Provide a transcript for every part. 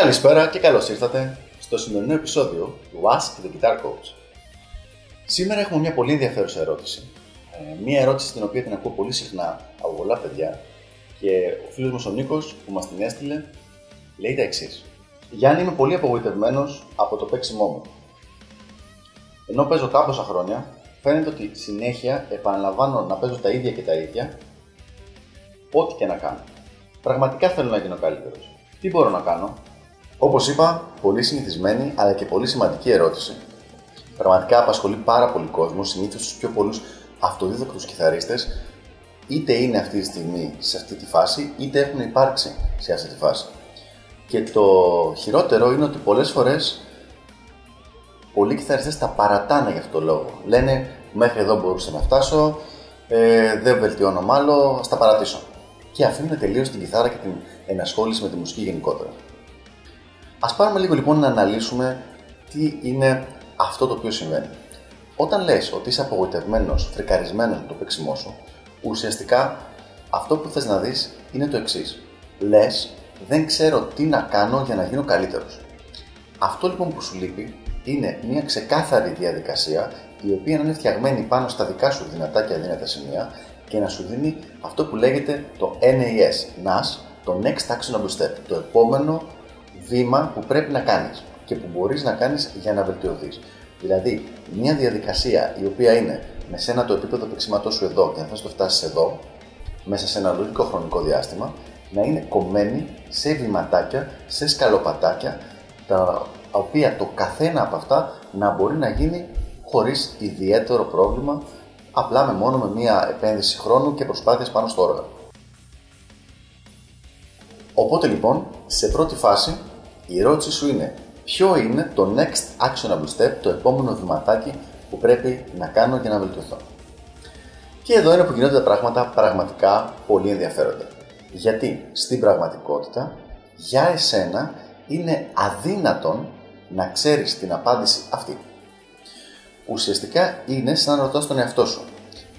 Καλησπέρα και καλώς ήρθατε στο σημερινό επεισόδιο του Ask the Guitar Coach. Σήμερα έχουμε μια πολύ ενδιαφέρουσα ερώτηση. Ε, μια ερώτηση την οποία την ακούω πολύ συχνά από πολλά παιδιά και ο φίλος μας ο Νίκος που μας την έστειλε λέει τα εξής. Γιάννη είμαι πολύ απογοητευμένος από το παίξιμό μου. Ενώ παίζω κάμποσα χρόνια, φαίνεται ότι συνέχεια επαναλαμβάνω να παίζω τα ίδια και τα ίδια, ό,τι και να κάνω. Πραγματικά θέλω να γίνω καλύτερος. Τι μπορώ να κάνω, Όπως είπα, πολύ συνηθισμένη αλλά και πολύ σημαντική ερώτηση. Πραγματικά απασχολεί πάρα πολύ κόσμος, συνήθως τους πιο πολλούς αυτοδίδακτους κιθαρίστες, είτε είναι αυτή τη στιγμή σε αυτή τη φάση, είτε έχουν υπάρξει σε αυτή τη φάση. Και το χειρότερο είναι ότι πολλές φορές πολλοί κιθαριστές τα παρατάνε για αυτό το λόγο. Λένε μέχρι εδώ μπορούσα να φτάσω, ε, δεν βελτιώνω μάλλον, α τα παρατήσω. Και αφήνουν τελείως την κιθάρα και την ενασχόληση με τη μουσική γενικότερα. Ας πάρουμε λίγο λοιπόν να αναλύσουμε τι είναι αυτό το οποίο συμβαίνει. Όταν λες ότι είσαι απογοητευμένος, φρικαρισμένος με το παίξιμό σου, ουσιαστικά αυτό που θες να δεις είναι το εξής. Λες, δεν ξέρω τι να κάνω για να γίνω καλύτερος. Αυτό λοιπόν που σου λείπει είναι μια ξεκάθαρη διαδικασία η οποία να είναι φτιαγμένη πάνω στα δικά σου δυνατά και αδύνατα σημεία και να σου δίνει αυτό που λέγεται το NAS, NAS, το Next Actionable Step, το επόμενο βήμα που πρέπει να κάνεις και που μπορείς να κάνεις για να βελτιωθείς. Δηλαδή, μια διαδικασία η οποία είναι με σένα το επίπεδο παίξηματό σου εδώ και αν θες το φτάσεις εδώ, μέσα σε ένα λογικό χρονικό διάστημα, να είναι κομμένη σε βηματάκια, σε σκαλοπατάκια, τα οποία το καθένα από αυτά να μπορεί να γίνει χωρίς ιδιαίτερο πρόβλημα, απλά με μόνο με μια επένδυση χρόνου και προσπάθειας πάνω στο όργανο. Οπότε λοιπόν, σε πρώτη φάση η ερώτηση σου είναι ποιο είναι το next actionable step, το επόμενο βηματάκι που πρέπει να κάνω για να βελτιωθώ; Και εδώ είναι που γίνονται τα πράγματα πραγματικά πολύ ενδιαφέροντα. Γιατί στην πραγματικότητα για εσένα είναι αδύνατον να ξέρεις την απάντηση αυτή. Ουσιαστικά είναι σαν να ρωτάς τον εαυτό σου.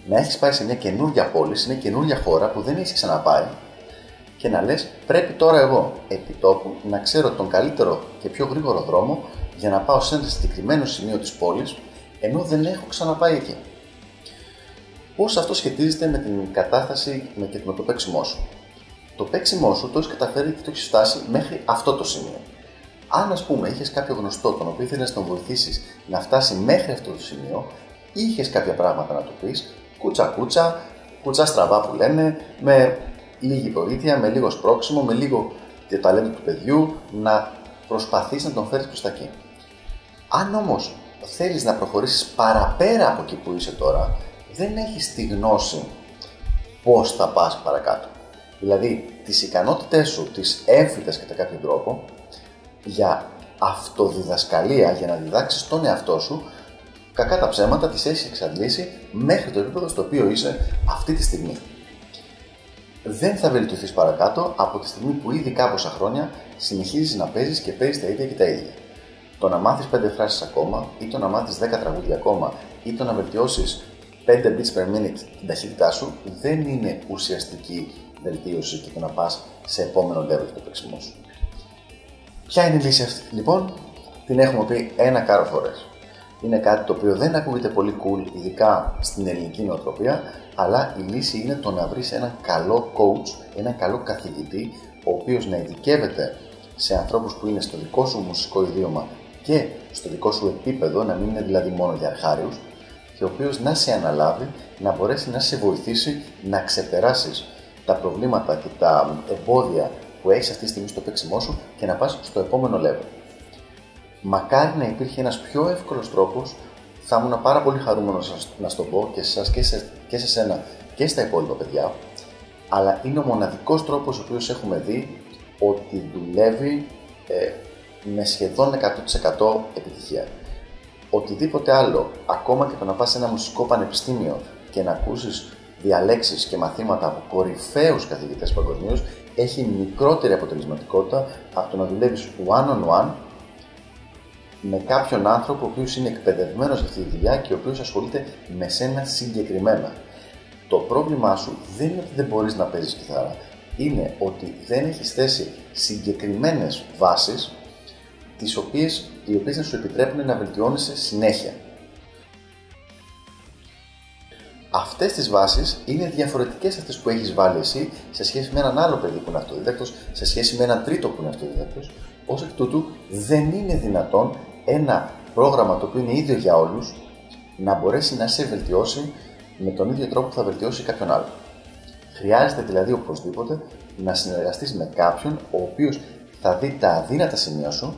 Να έχεις πάει σε μια καινούργια πόλη, σε μια καινούργια χώρα που δεν έχει ξαναπάει και να λες πρέπει τώρα εγώ επί τόπου να ξέρω τον καλύτερο και πιο γρήγορο δρόμο για να πάω σε ένα συγκεκριμένο σημείο της πόλης ενώ δεν έχω ξαναπάει εκεί. Πώς αυτό σχετίζεται με την κατάσταση με και με το παίξιμό σου; Το παίξιμό σου το έχεις καταφέρει και το έχεις φτάσει μέχρι αυτό το σημείο. Αν ας πούμε είχες κάποιο γνωστό τον οποίο ήθελε να τον βοηθήσεις να φτάσει μέχρι αυτό το σημείο, είχες κάποια πράγματα να του πεις, κούτσα κούτσα, κούτσα στραβά που λένε, με λίγη βοήθεια, με λίγο σπρόξιμο, με λίγο το ταλέντο του παιδιού, να προσπαθείς να τον φέρεις προς τα εκεί. Αν όμως θέλεις να προχωρήσεις παραπέρα από εκεί που είσαι τώρα, δεν έχεις τη γνώση πώς θα πας παρακάτω. Δηλαδή, τις ικανότητές σου, τις έμφυτες κατά κάποιο τρόπο, για αυτοδιδασκαλία, για να διδάξεις τον εαυτό σου, κακά τα ψέματα τις έχεις εξαντλήσει μέχρι το επίπεδο στο οποίο είσαι αυτή τη στιγμή δεν θα βελτιωθείς παρακάτω από τη στιγμή που ήδη κάμποσα χρόνια συνεχίζεις να παίζεις και παίζεις τα ίδια και τα ίδια. Το να μάθεις 5 φράσεις ακόμα, ή το να μάθεις 10 τραγούδια ακόμα, ή το να βελτιώσεις 5 beats per minute την ταχύτητά σου, δεν είναι ουσιαστική βελτίωση και το να πας σε επόμενο level το παίξιμό σου. Ποια είναι η λύση αυτή, λοιπόν, την έχουμε πει ένα κάρο φορές. Είναι κάτι το οποίο δεν ακούγεται πολύ cool, ειδικά στην ελληνική νοοτροπία, αλλά η λύση είναι το να βρεις έναν καλό coach, έναν καλό καθηγητή, ο οποίος να ειδικεύεται σε ανθρώπους που είναι στο δικό σου μουσικό ιδίωμα και στο δικό σου επίπεδο, να μην είναι δηλαδή μόνο για αρχάριους, και ο οποίος να σε αναλάβει, να μπορέσει να σε βοηθήσει να ξεπεράσεις τα προβλήματα και τα εμπόδια που έχεις αυτή τη στιγμή στο παίξιμό σου και να πας στο επόμενο level. Μακάρι να υπήρχε ένας πιο εύκολος τρόπος θα ήμουν πάρα πολύ χαρούμενος να σου το πω και σε εσάς και, σε, και σε σένα και στα υπόλοιπα παιδιά. Αλλά είναι ο μοναδικός τρόπος ο οποίος έχουμε δει ότι δουλεύει ε, με σχεδόν 100% επιτυχία. Οτιδήποτε άλλο, ακόμα και το να πας σε ένα μουσικό πανεπιστήμιο και να ακούσεις διαλέξεις και μαθήματα από κορυφαίους καθηγητές παγκοσμίως, έχει μικρότερη αποτελεσματικότητα από το να δουλεύεις one on one με κάποιον άνθρωπο ο οποίος είναι εκπαιδευμένος για αυτή τη δουλειά και ο οποίος ασχολείται με σένα συγκεκριμένα. Το πρόβλημά σου δεν είναι ότι δεν μπορείς να παίζεις κιθάρα. είναι ότι δεν έχεις θέσει συγκεκριμένες βάσεις τις οποίες, οι οποίες να σου επιτρέπουν να βελτιώνεσαι συνέχεια. Αυτές τις βάσεις είναι διαφορετικές αυτές που έχεις βάλει εσύ σε σχέση με έναν άλλο παιδί που είναι αυτοδίδακτος, σε σχέση με έναν τρίτο που είναι αυτοδίδακτος. Ως εκ τούτου δεν είναι δυνατόν ένα πρόγραμμα το οποίο είναι ίδιο για όλους να μπορέσει να σε βελτιώσει με τον ίδιο τρόπο που θα βελτιώσει κάποιον άλλο. Χρειάζεται δηλαδή οπωσδήποτε να συνεργαστείς με κάποιον ο οποίος θα δει τα αδύνατα σημεία σου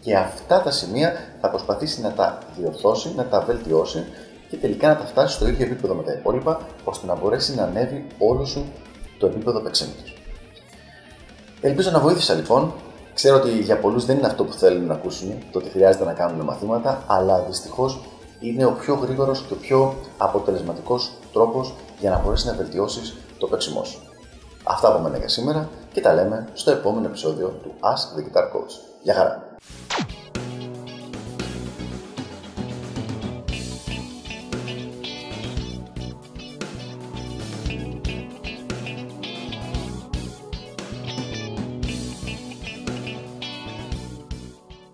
και αυτά τα σημεία θα προσπαθήσει να τα διορθώσει, να τα βελτιώσει και τελικά να τα φτάσει στο ίδιο επίπεδο με τα υπόλοιπα, ώστε να μπορέσει να ανέβει όλο σου το επίπεδο παίξήματο. Ελπίζω να βοήθησα λοιπόν. Ξέρω ότι για πολλούς δεν είναι αυτό που θέλουν να ακούσουν, το ότι χρειάζεται να κάνουν μαθήματα, αλλά δυστυχώς είναι ο πιο γρήγορος και ο πιο αποτελεσματικός τρόπος για να μπορέσεις να βελτιώσεις το παίξιμός σου. Αυτά από μένα για σήμερα και τα λέμε στο επόμενο επεισόδιο του Ask the Guitar Coach. Γεια χαρά!